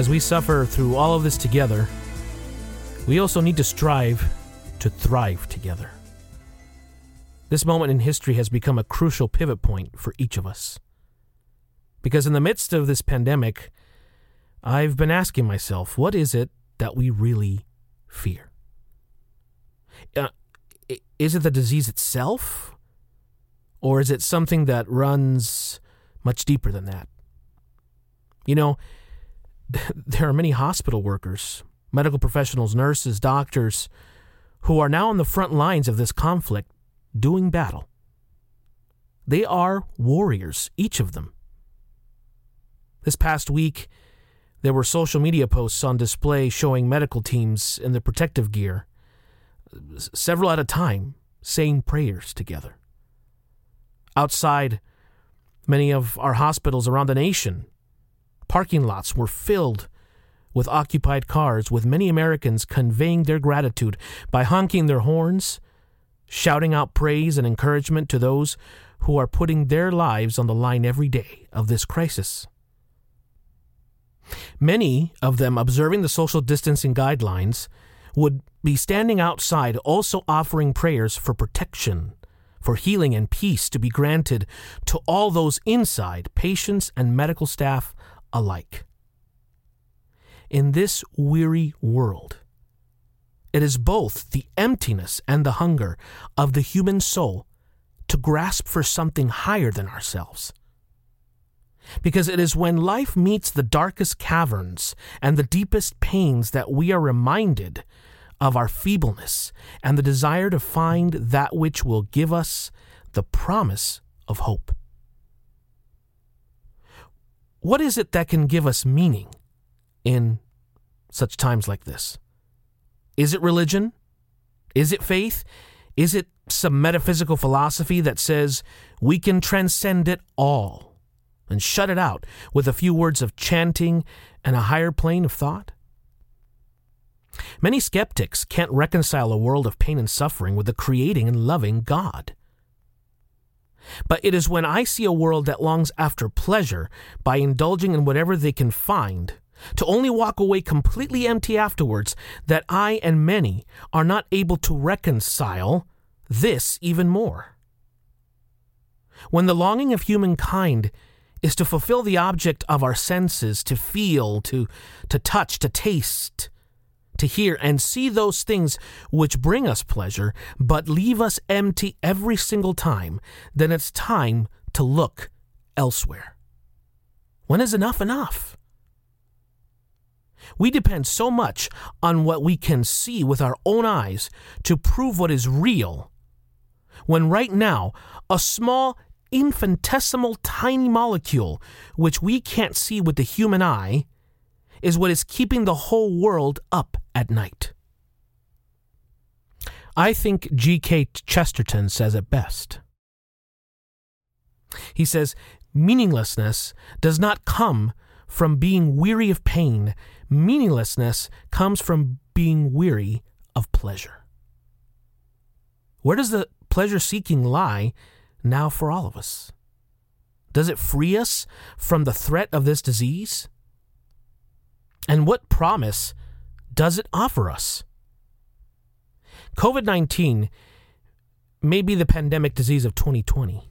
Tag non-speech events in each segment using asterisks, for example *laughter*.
As we suffer through all of this together, we also need to strive to thrive together. This moment in history has become a crucial pivot point for each of us. Because in the midst of this pandemic, I've been asking myself, what is it that we really fear? Uh, is it the disease itself? Or is it something that runs much deeper than that? You know, *laughs* there are many hospital workers, medical professionals, nurses, doctors, who are now on the front lines of this conflict doing battle. They are warriors, each of them. This past week, there were social media posts on display showing medical teams in their protective gear, several at a time, saying prayers together. Outside many of our hospitals around the nation, parking lots were filled with occupied cars, with many Americans conveying their gratitude by honking their horns, shouting out praise and encouragement to those who are putting their lives on the line every day of this crisis. Many of them observing the social distancing guidelines would be standing outside also offering prayers for protection, for healing and peace to be granted to all those inside, patients and medical staff alike. In this weary world, it is both the emptiness and the hunger of the human soul to grasp for something higher than ourselves because it is when life meets the darkest caverns and the deepest pains that we are reminded of our feebleness and the desire to find that which will give us the promise of hope. What is it that can give us meaning in such times like this? Is it religion? Is it faith? Is it some metaphysical philosophy that says we can transcend it all? and shut it out with a few words of chanting and a higher plane of thought? Many skeptics can't reconcile a world of pain and suffering with a creating and loving God. But it is when I see a world that longs after pleasure by indulging in whatever they can find, to only walk away completely empty afterwards, that I and many are not able to reconcile this even more. When the longing of humankind is to fulfill the object of our senses, to feel, to, to touch, to taste, to hear, and see those things which bring us pleasure, but leave us empty every single time, then it's time to look elsewhere. When is enough enough? We depend so much on what we can see with our own eyes to prove what is real, when right now a small infinitesimal tiny molecule, which we can't see with the human eye, is what is keeping the whole world up at night. I think G.K. Chesterton says it best. He says, Meaninglessness does not come from being weary of pain, meaninglessness comes from being weary of pleasure. Where does the pleasure seeking lie now for all of us? Does it free us from the threat of this disease? And what promise does it offer us? COVID 19 may be the pandemic disease of 2020,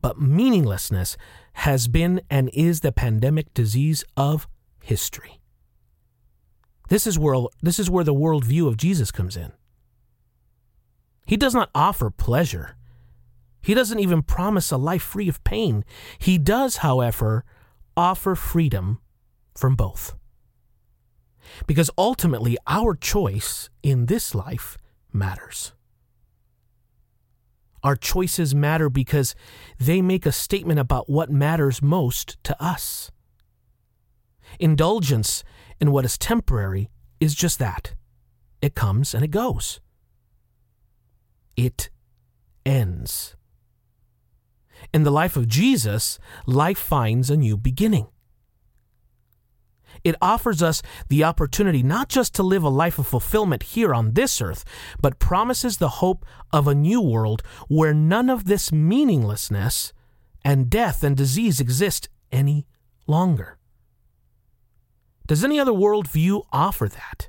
but meaninglessness has been and is the pandemic disease of history. This is where, this is where the worldview of Jesus comes in. He does not offer pleasure he doesn't even promise a life free of pain. He does, however, offer freedom from both. Because ultimately, our choice in this life matters. Our choices matter because they make a statement about what matters most to us. Indulgence in what is temporary is just that it comes and it goes. It ends. In the life of Jesus, life finds a new beginning. It offers us the opportunity not just to live a life of fulfillment here on this earth, but promises the hope of a new world where none of this meaninglessness and death and disease exist any longer. Does any other worldview offer that?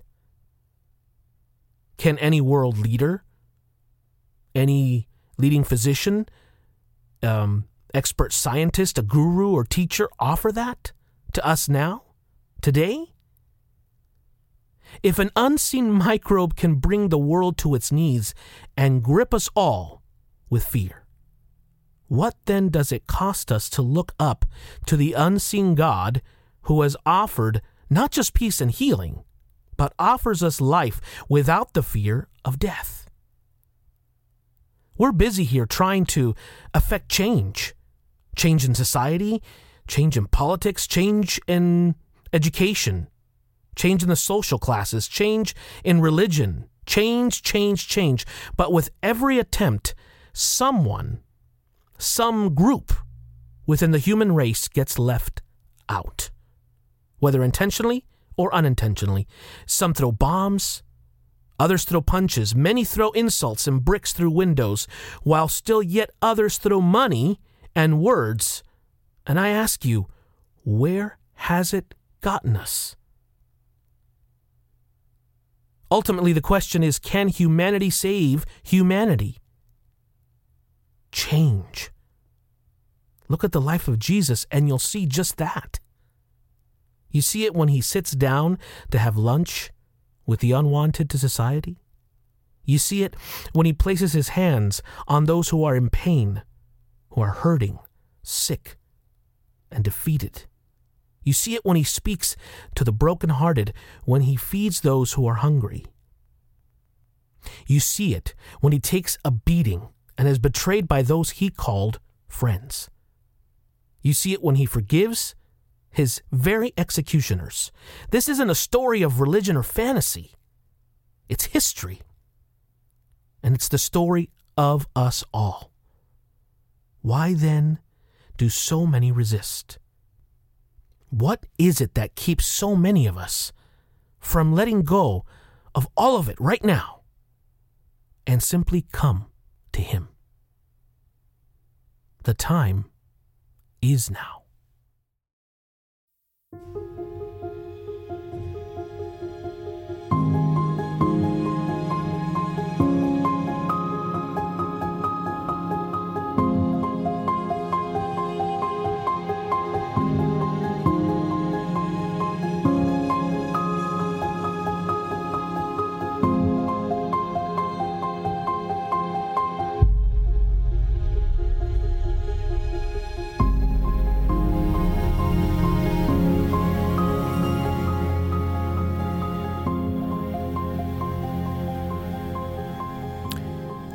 Can any world leader, any leading physician, um, expert scientist, a guru, or teacher offer that to us now, today? If an unseen microbe can bring the world to its knees and grip us all with fear, what then does it cost us to look up to the unseen God who has offered not just peace and healing, but offers us life without the fear of death? We're busy here trying to affect change change in society, change in politics, change in education, change in the social classes, change in religion, change, change, change. But with every attempt, someone, some group within the human race gets left out, whether intentionally or unintentionally. Some throw bombs, others throw punches, many throw insults and bricks through windows, while still yet others throw money and words. And I ask you, where has it gotten us? Ultimately, the question is can humanity save humanity? Change. Look at the life of Jesus, and you'll see just that. You see it when he sits down to have lunch with the unwanted to society. You see it when he places his hands on those who are in pain, who are hurting, sick, and defeated. You see it when he speaks to the broken-hearted, when he feeds those who are hungry. You see it when he takes a beating and is betrayed by those he called friends. You see it when he forgives his very executioners. This isn't a story of religion or fantasy, it's history. And it's the story of us all. Why then do so many resist? What is it that keeps so many of us from letting go of all of it right now and simply come to Him? The time is now.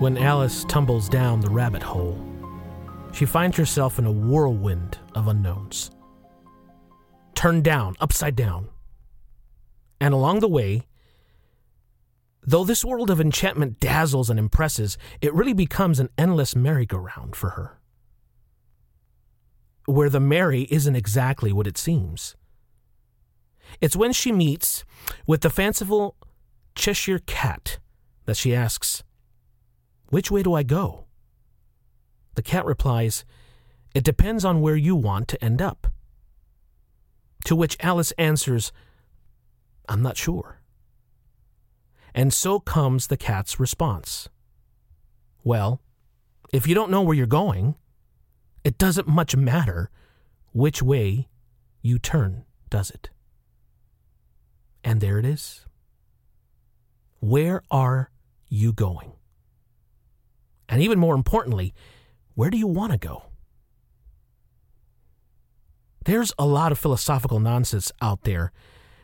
When Alice tumbles down the rabbit hole, she finds herself in a whirlwind of unknowns. Turned down, upside down. And along the way, though this world of enchantment dazzles and impresses, it really becomes an endless merry-go-round for her. Where the merry isn't exactly what it seems. It's when she meets with the fanciful Cheshire cat that she asks, which way do I go? The cat replies, It depends on where you want to end up. To which Alice answers, I'm not sure. And so comes the cat's response. Well, if you don't know where you're going, it doesn't much matter which way you turn, does it? And there it is. Where are you going? And even more importantly, where do you want to go? There's a lot of philosophical nonsense out there,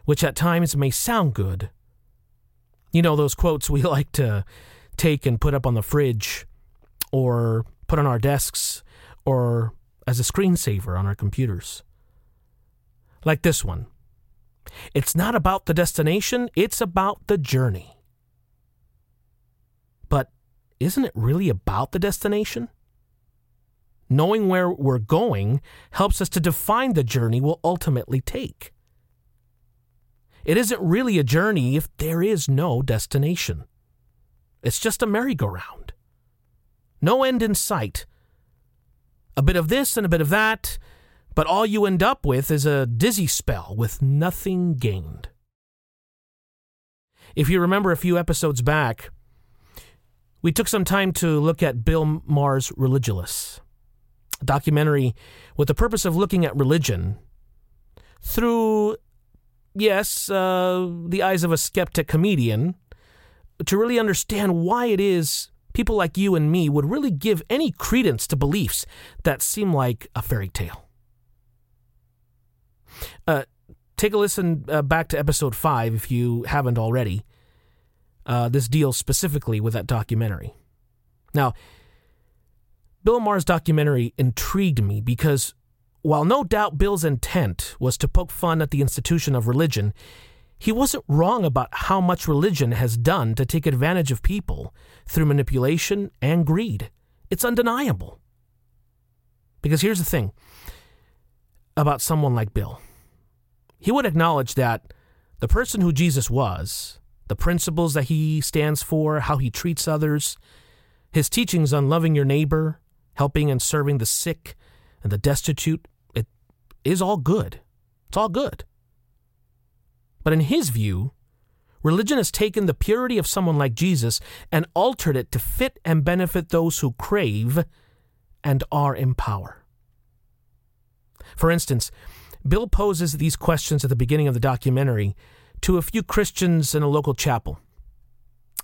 which at times may sound good. You know, those quotes we *laughs* like to take and put up on the fridge, or put on our desks, or as a screensaver on our computers. Like this one It's not about the destination, it's about the journey isn't it really about the destination? Knowing where we're going helps us to define the journey we'll ultimately take. It isn't really a journey if there is no destination. It's just a merry-go-round. No end in sight. A bit of this and a bit of that, but all you end up with is a dizzy spell with nothing gained. If you remember a few episodes back, we took some time to look at Bill Maher's Religulous, a documentary with the purpose of looking at religion through, yes, uh, the eyes of a skeptic comedian, to really understand why it is people like you and me would really give any credence to beliefs that seem like a fairy tale. Uh, take a listen uh, back to episode 5 if you haven't already. Uh, this deals specifically with that documentary. Now, Bill Maher's documentary intrigued me because while no doubt Bill's intent was to poke fun at the institution of religion, he wasn't wrong about how much religion has done to take advantage of people through manipulation and greed. It's undeniable. Because here's the thing about someone like Bill he would acknowledge that the person who Jesus was, the principles that he stands for, how he treats others, his teachings on loving your neighbor, helping and serving the sick and the destitute, it is all good. It's all good. But in his view, religion has taken the purity of someone like Jesus and altered it to fit and benefit those who crave and are in power. For instance, Bill poses these questions at the beginning of the documentary to a few Christians in a local chapel.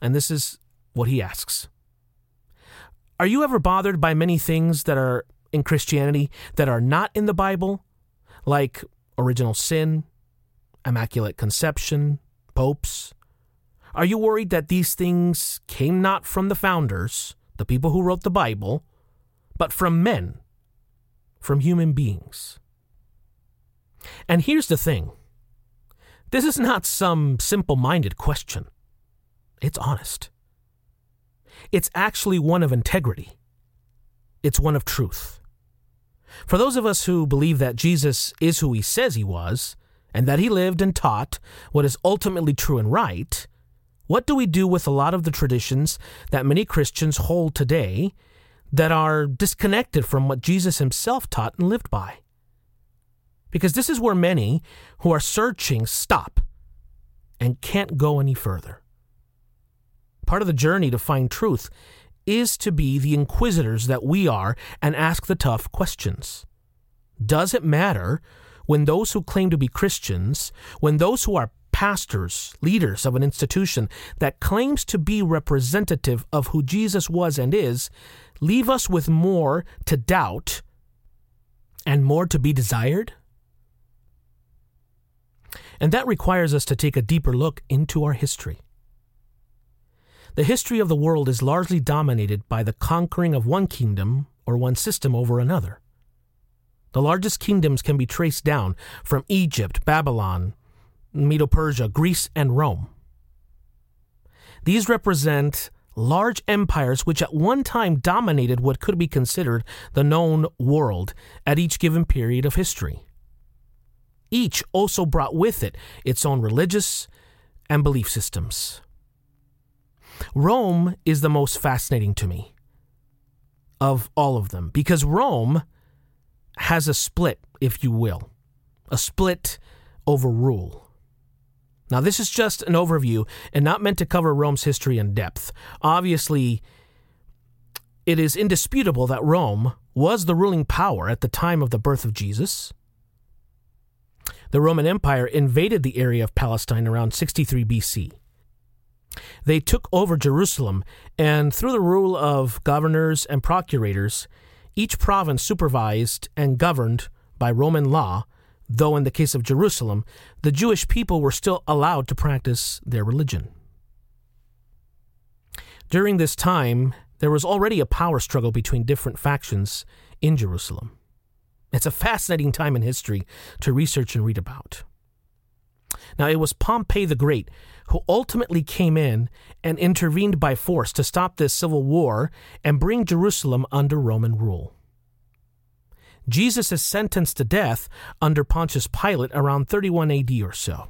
And this is what he asks Are you ever bothered by many things that are in Christianity that are not in the Bible, like original sin, immaculate conception, popes? Are you worried that these things came not from the founders, the people who wrote the Bible, but from men, from human beings? And here's the thing this is not some simple minded question, it's honest. It's actually one of integrity, it's one of truth. For those of us who believe that Jesus is who he says he was, and that he lived and taught what is ultimately true and right, what do we do with a lot of the traditions that many Christians hold today that are disconnected from what Jesus himself taught and lived by? Because this is where many who are searching stop and can't go any further. Part of the journey to find truth is to be the inquisitors that we are and ask the tough questions. Does it matter when those who claim to be Christians, when those who are pastors, leaders of an institution that claims to be representative of who Jesus was and is, leave us with more to doubt and more to be desired? And that requires us to take a deeper look into our history. The history of the world is largely dominated by the conquering of one kingdom or one system over another. The largest kingdoms can be traced down from Egypt, Babylon, Medo Persia, Greece, and Rome. These represent large empires which at one time dominated what could be considered the known world at each given period of history. Each also brought with it its own religious and belief systems. Rome is the most fascinating to me of all of them because Rome has a split, if you will, a split over rule. Now, this is just an overview and not meant to cover Rome's history in depth. Obviously, it is indisputable that Rome was the ruling power at the time of the birth of Jesus the Roman Empire invaded the area of Palestine around 63 BC. They took over Jerusalem, and through the rule of governors and procurators, each province supervised and governed by Roman law, though in the case of Jerusalem, the Jewish people were still allowed to practice their religion. During this time, there was already a power struggle between different factions in Jerusalem. It's a fascinating time in history to research and read about. Now, it was Pompey the Great who ultimately came in and intervened by force to stop this civil war and bring Jerusalem under Roman rule. Jesus is sentenced to death under Pontius Pilate around 31 AD or so.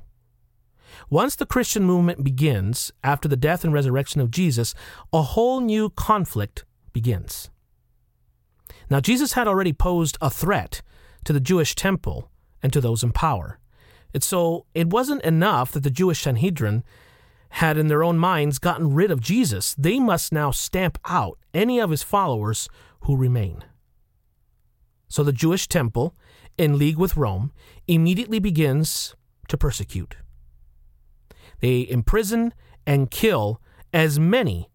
Once the Christian movement begins, after the death and resurrection of Jesus, a whole new conflict begins. Now, Jesus had already posed a threat to the Jewish temple and to those in power. And so it wasn't enough that the Jewish Sanhedrin had in their own minds gotten rid of Jesus. They must now stamp out any of his followers who remain. So the Jewish temple, in league with Rome, immediately begins to persecute. They imprison and kill as many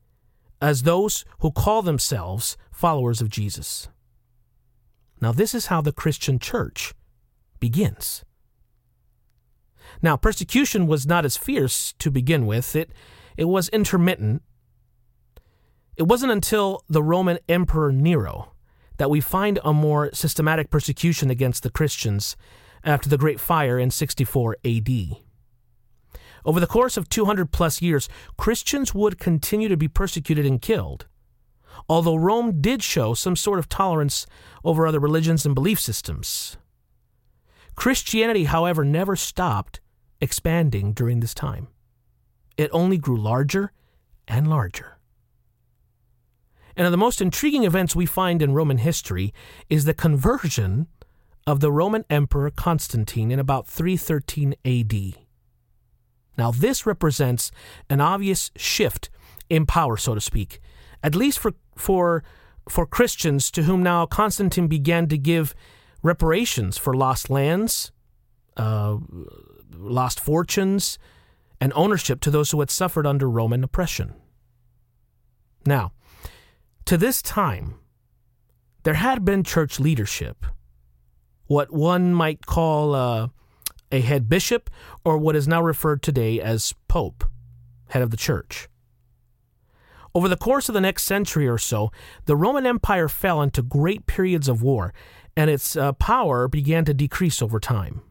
as those who call themselves followers of Jesus. Now, this is how the Christian church begins. Now, persecution was not as fierce to begin with, it, it was intermittent. It wasn't until the Roman Emperor Nero that we find a more systematic persecution against the Christians after the Great Fire in 64 AD. Over the course of 200 plus years, Christians would continue to be persecuted and killed, although Rome did show some sort of tolerance over other religions and belief systems. Christianity, however, never stopped expanding during this time. It only grew larger and larger. And of the most intriguing events we find in Roman history is the conversion of the Roman Emperor Constantine in about 313 AD. Now, this represents an obvious shift in power, so to speak, at least for, for, for Christians to whom now Constantine began to give reparations for lost lands, uh, lost fortunes, and ownership to those who had suffered under Roman oppression. Now, to this time, there had been church leadership, what one might call uh, a head bishop, or what is now referred today as pope, head of the church. Over the course of the next century or so, the Roman Empire fell into great periods of war, and its uh, power began to decrease over time.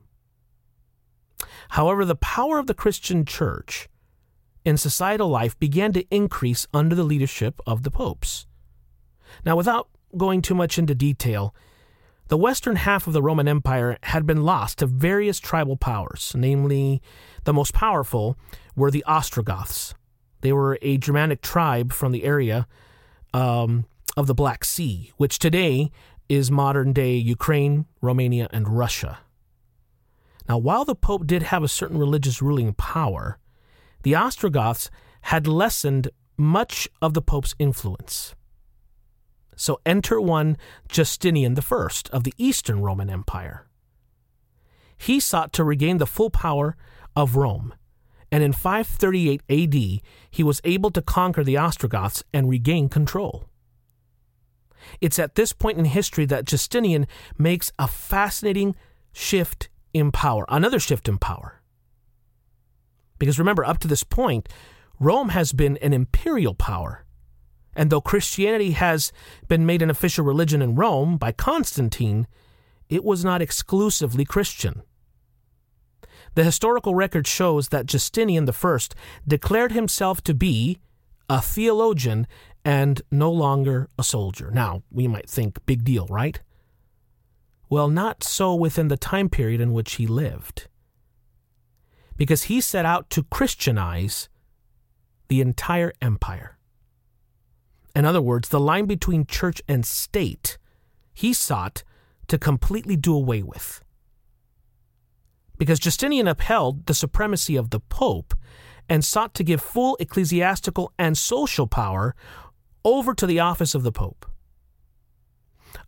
However, the power of the Christian church in societal life began to increase under the leadership of the popes. Now, without going too much into detail, the western half of the Roman Empire had been lost to various tribal powers, namely, the most powerful were the Ostrogoths. They were a Germanic tribe from the area um, of the Black Sea, which today is modern day Ukraine, Romania, and Russia. Now, while the Pope did have a certain religious ruling power, the Ostrogoths had lessened much of the Pope's influence. So enter one Justinian I of the Eastern Roman Empire. He sought to regain the full power of Rome, and in 538 AD, he was able to conquer the Ostrogoths and regain control. It's at this point in history that Justinian makes a fascinating shift in power, another shift in power. Because remember, up to this point, Rome has been an imperial power. And though Christianity has been made an official religion in Rome by Constantine, it was not exclusively Christian. The historical record shows that Justinian I declared himself to be a theologian and no longer a soldier. Now, we might think, big deal, right? Well, not so within the time period in which he lived. Because he set out to Christianize the entire empire. In other words, the line between church and state, he sought to completely do away with. Because Justinian upheld the supremacy of the Pope and sought to give full ecclesiastical and social power over to the office of the Pope.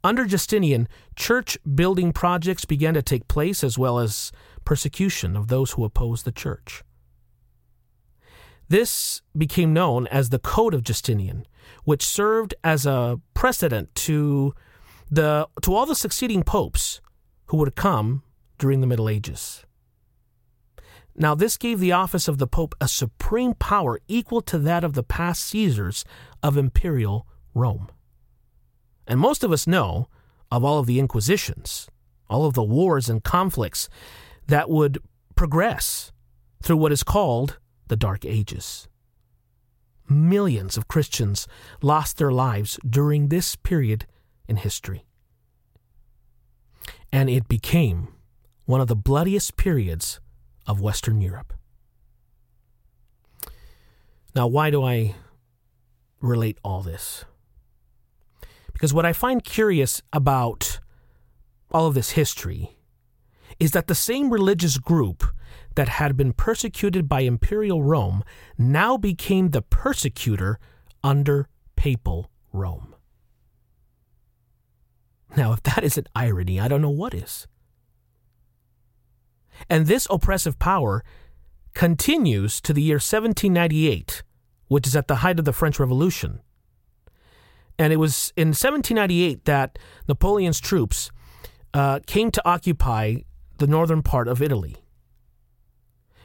Under Justinian, church building projects began to take place as well as persecution of those who opposed the church. This became known as the Code of Justinian, which served as a precedent to the to all the succeeding popes who would come during the Middle Ages. Now, this gave the office of the Pope a supreme power equal to that of the past Caesars of imperial Rome. And most of us know of all of the inquisitions, all of the wars and conflicts that would progress through what is called the Dark Ages. Millions of Christians lost their lives during this period in history. And it became one of the bloodiest periods of Western Europe. Now, why do I relate all this? Because what I find curious about all of this history is that the same religious group that had been persecuted by imperial Rome now became the persecutor under papal Rome. Now, if that isn't irony, I don't know what is. And this oppressive power continues to the year 1798, which is at the height of the French Revolution. And it was in 1798 that Napoleon's troops uh, came to occupy the northern part of Italy.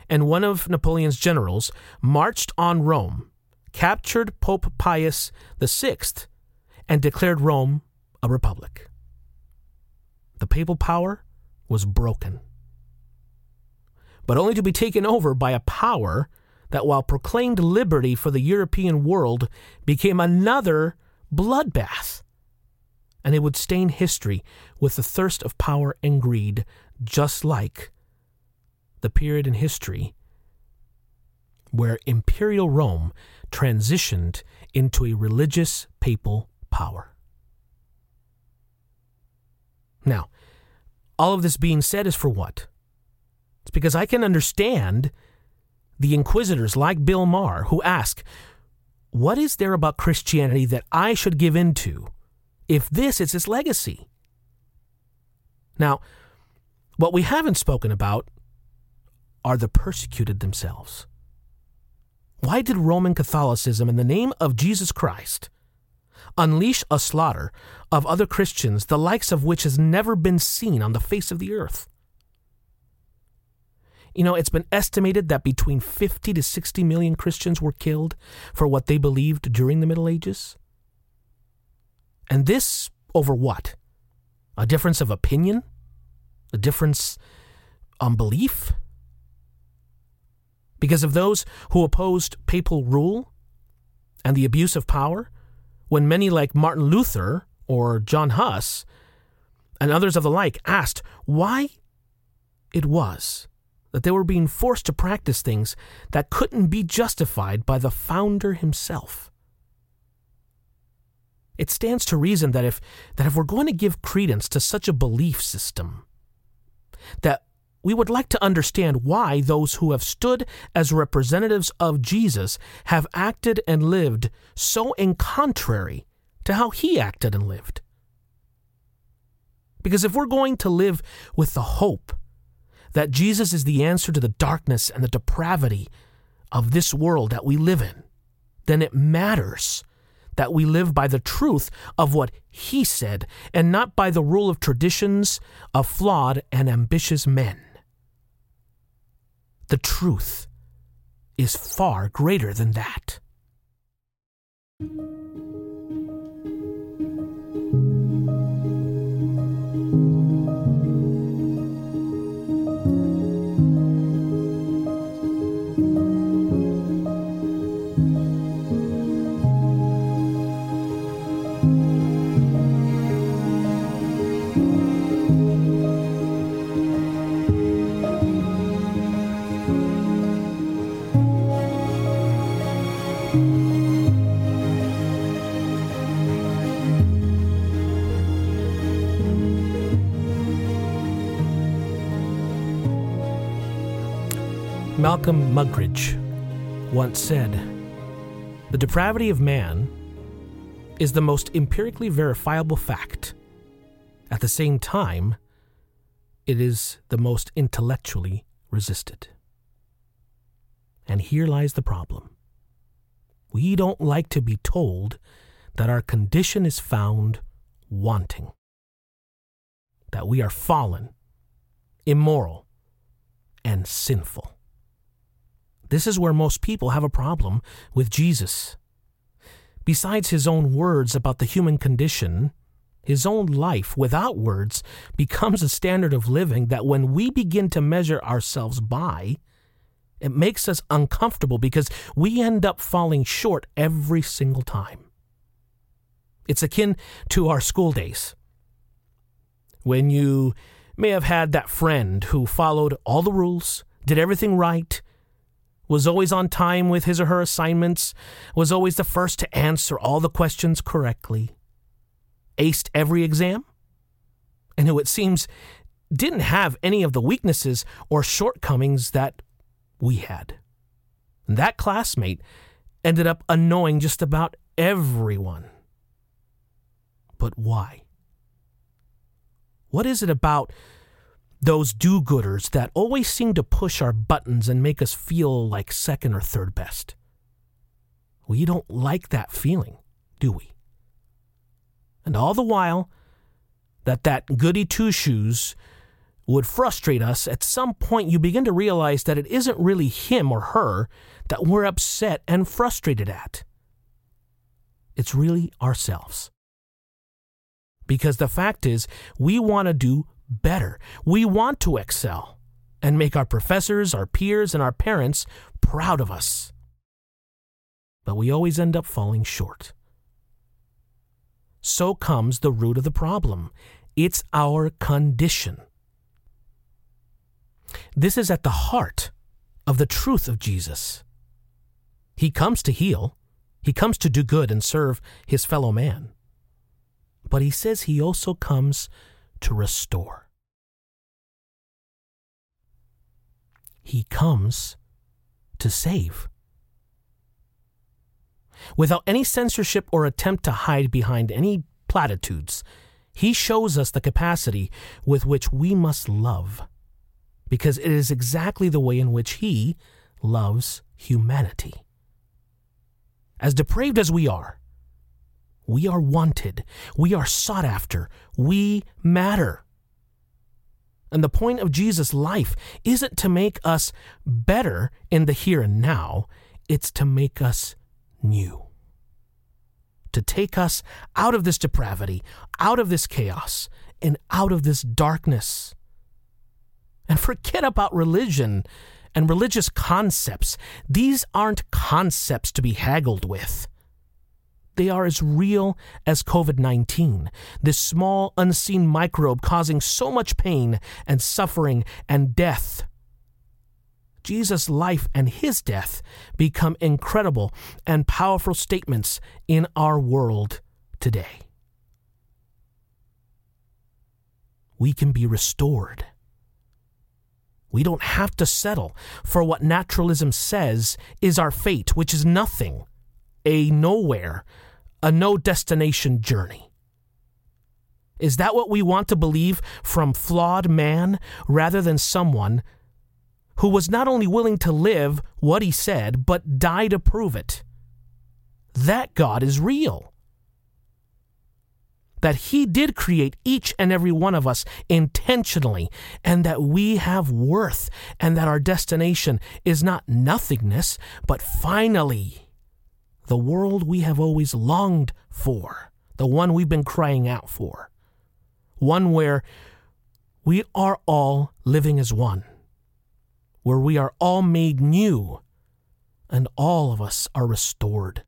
And one of Napoleon's generals marched on Rome, captured Pope Pius VI, and declared Rome a republic. The papal power was broken, but only to be taken over by a power that, while proclaimed liberty for the European world, became another bloodbath. And it would stain history with the thirst of power and greed, just like the period in history where imperial Rome transitioned into a religious papal power. Now, all of this being said is for what? It's because I can understand the inquisitors like Bill Maher who ask, What is there about Christianity that I should give into if this is its legacy? Now, what we haven't spoken about are the persecuted themselves. Why did Roman Catholicism, in the name of Jesus Christ, unleash a slaughter of other Christians, the likes of which has never been seen on the face of the earth. You know, it's been estimated that between 50 to 60 million Christians were killed for what they believed during the Middle Ages. And this over what? A difference of opinion? A difference on belief? Because of those who opposed papal rule and the abuse of power, when many like Martin Luther or John Huss and others of the like asked why it was that they were being forced to practice things that couldn't be justified by the founder himself. It stands to reason that if that if we're going to give credence to such a belief system, that we would like to understand why those who have stood as representatives of Jesus have acted and lived so in contrary to how he acted and lived. Because if we're going to live with the hope that Jesus is the answer to the darkness and the depravity of this world that we live in, then it matters that we live by the truth of what he said and not by the rule of traditions of flawed and ambitious men the truth is far greater than that. Malcolm Muggeridge once said The depravity of man is the most empirically verifiable fact. At the same time, it is the most intellectually resisted. And here lies the problem. We don't like to be told that our condition is found wanting, that we are fallen, immoral, and sinful. This is where most people have a problem with Jesus. Besides his own words about the human condition, his own life without words becomes a standard of living that when we begin to measure ourselves by, it makes us uncomfortable because we end up falling short every single time. It's akin to our school days. When you may have had that friend who followed all the rules, did everything right, was always on time with his or her assignments, was always the first to answer all the questions correctly, aced every exam, and who it seems didn't have any of the weaknesses or shortcomings that we had. And that classmate ended up annoying just about everyone. But why? What is it about those do gooders that always seem to push our buttons and make us feel like second or third best? We don't like that feeling, do we? And all the while that that goody two shoes would frustrate us, at some point you begin to realize that it isn't really him or her that we're upset and frustrated at. It's really ourselves. Because the fact is, we want to do better. We want to excel and make our professors, our peers, and our parents proud of us. But we always end up falling short. So comes the root of the problem it's our condition. This is at the heart of the truth of Jesus. He comes to heal, he comes to do good and serve his fellow man. But he says he also comes to restore. He comes to save. Without any censorship or attempt to hide behind any platitudes, he shows us the capacity with which we must love because it is exactly the way in which He loves humanity. As depraved as we are, we are wanted, we are sought after, we matter. And the point of Jesus' life isn't to make us better in the here and now, it's to make us new. To take us out of this depravity, out of this chaos, and out of this darkness. And forget about religion and religious concepts. These aren't concepts to be haggled with. They are as real as COVID 19, this small, unseen microbe causing so much pain and suffering and death. Jesus' life and his death become incredible and powerful statements in our world today. We can be restored. We don't have to settle for what naturalism says is our fate, which is nothing, a nowhere, a no destination journey. Is that what we want to believe from flawed man rather than someone who was not only willing to live what he said, but die to prove it? That God is real that He did create each and every one of us intentionally, and that we have worth, and that our destination is not nothingness, but finally the world we have always longed for, the one we've been crying out for, one where we are all living as one, where we are all made new, and all of us are restored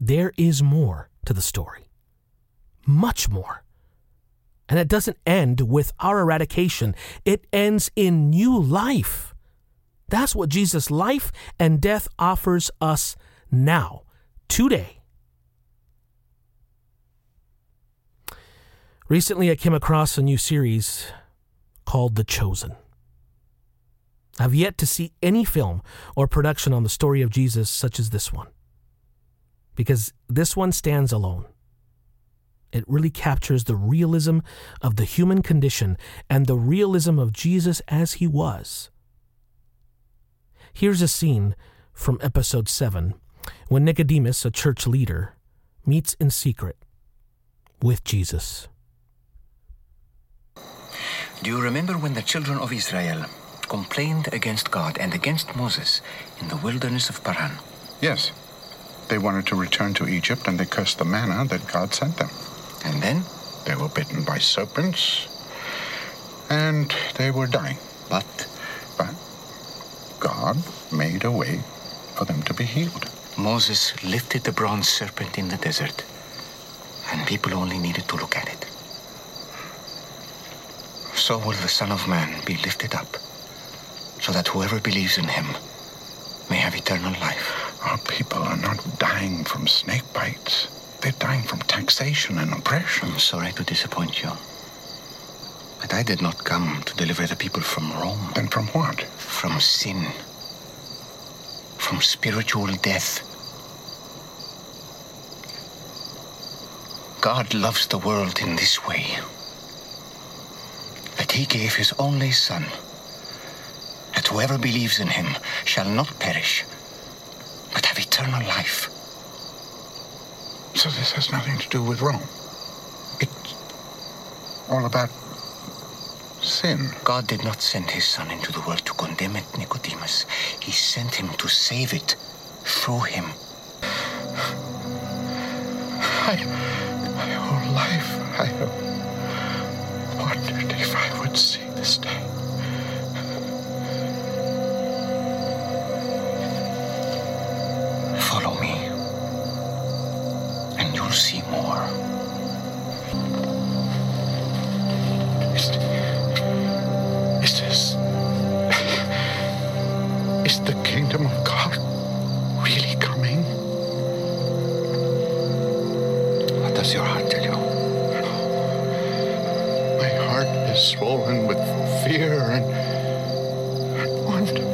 there is more to the story. Much more. And it doesn't end with our eradication, it ends in new life. That's what Jesus' life and death offers us now, today. Recently, I came across a new series called The Chosen. I've yet to see any film or production on the story of Jesus such as this one because this one stands alone. It really captures the realism of the human condition and the realism of Jesus as he was. Here's a scene from episode 7 when Nicodemus, a church leader, meets in secret with Jesus. Do you remember when the children of Israel complained against God and against Moses in the wilderness of Paran? Yes. They wanted to return to Egypt and they cursed the manna that God sent them. And then? They were bitten by serpents and they were dying. But? But God made a way for them to be healed. Moses lifted the bronze serpent in the desert, and people only needed to look at it. So will the Son of Man be lifted up, so that whoever believes in him may have eternal life. Our people are not dying from snake bites. They're dying from taxation and oppression. I'm sorry to disappoint you. But I did not come to deliver the people from Rome. Then from what? From sin. From spiritual death. God loves the world in this way. That he gave his only son. That whoever believes in him shall not perish, but have eternal life. So this has nothing to do with Rome. It's all about sin. God did not send his son into the world to condemn it, Nicodemus. He sent him to save it through him. I, my whole life, I have wondered if I would see this day. Is the kingdom of God really coming? What does your heart tell you? My heart is swollen with fear and, wonder.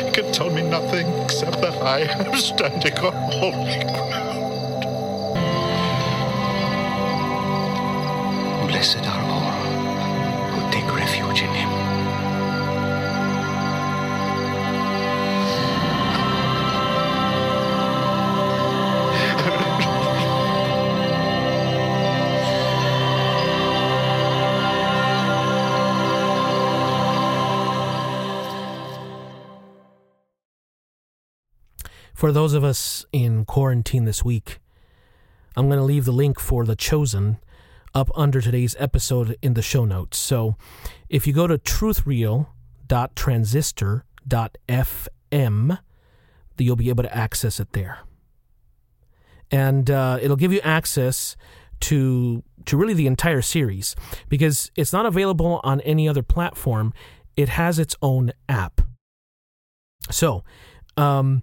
It can tell me nothing except that I am standing on holy ground. For those of us in quarantine this week, I'm going to leave the link for The Chosen up under today's episode in the show notes. So if you go to truthreal.transistor.fm, you'll be able to access it there. And uh, it'll give you access to to really the entire series because it's not available on any other platform. It has its own app. So, um,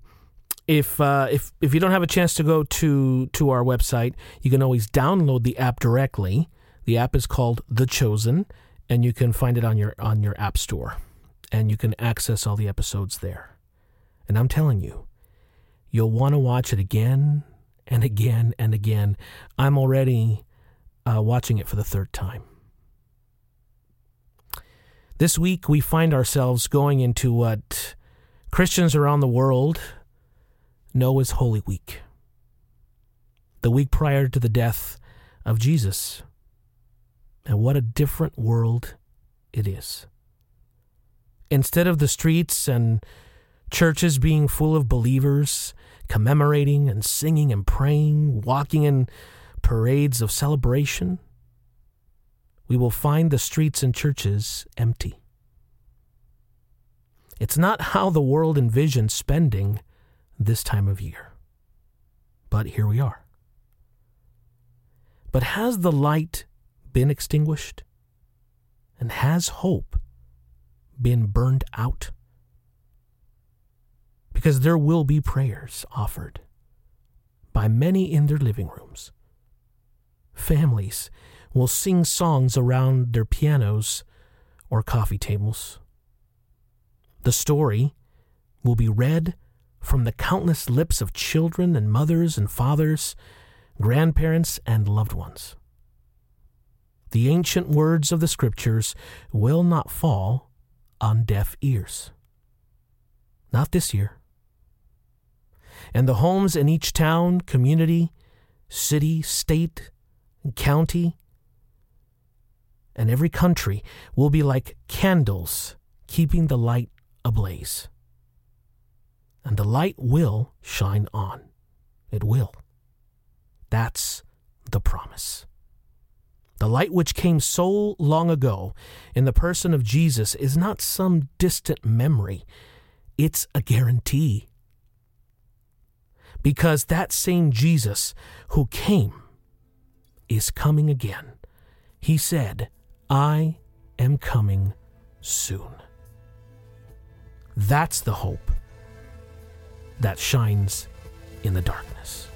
if uh, if if you don't have a chance to go to to our website, you can always download the app directly. The app is called The Chosen, and you can find it on your on your app store, and you can access all the episodes there. And I'm telling you, you'll want to watch it again and again and again. I'm already uh, watching it for the third time. This week, we find ourselves going into what Christians around the world know as Holy Week, the week prior to the death of Jesus. And what a different world it is. Instead of the streets and churches being full of believers, commemorating and singing and praying, walking in parades of celebration, we will find the streets and churches empty. It's not how the world envisions spending this time of year. But here we are. But has the light been extinguished? And has hope been burned out? Because there will be prayers offered by many in their living rooms. Families will sing songs around their pianos or coffee tables. The story will be read from the countless lips of children and mothers and fathers, grandparents and loved ones. The ancient words of the Scriptures will not fall on deaf ears. Not this year. And the homes in each town, community, city, state, county, and every country will be like candles keeping the light ablaze and the light will shine on. It will. That's the promise. The light which came so long ago in the person of Jesus is not some distant memory, it's a guarantee. Because that same Jesus who came is coming again. He said, I am coming soon. That's the hope that shines in the darkness.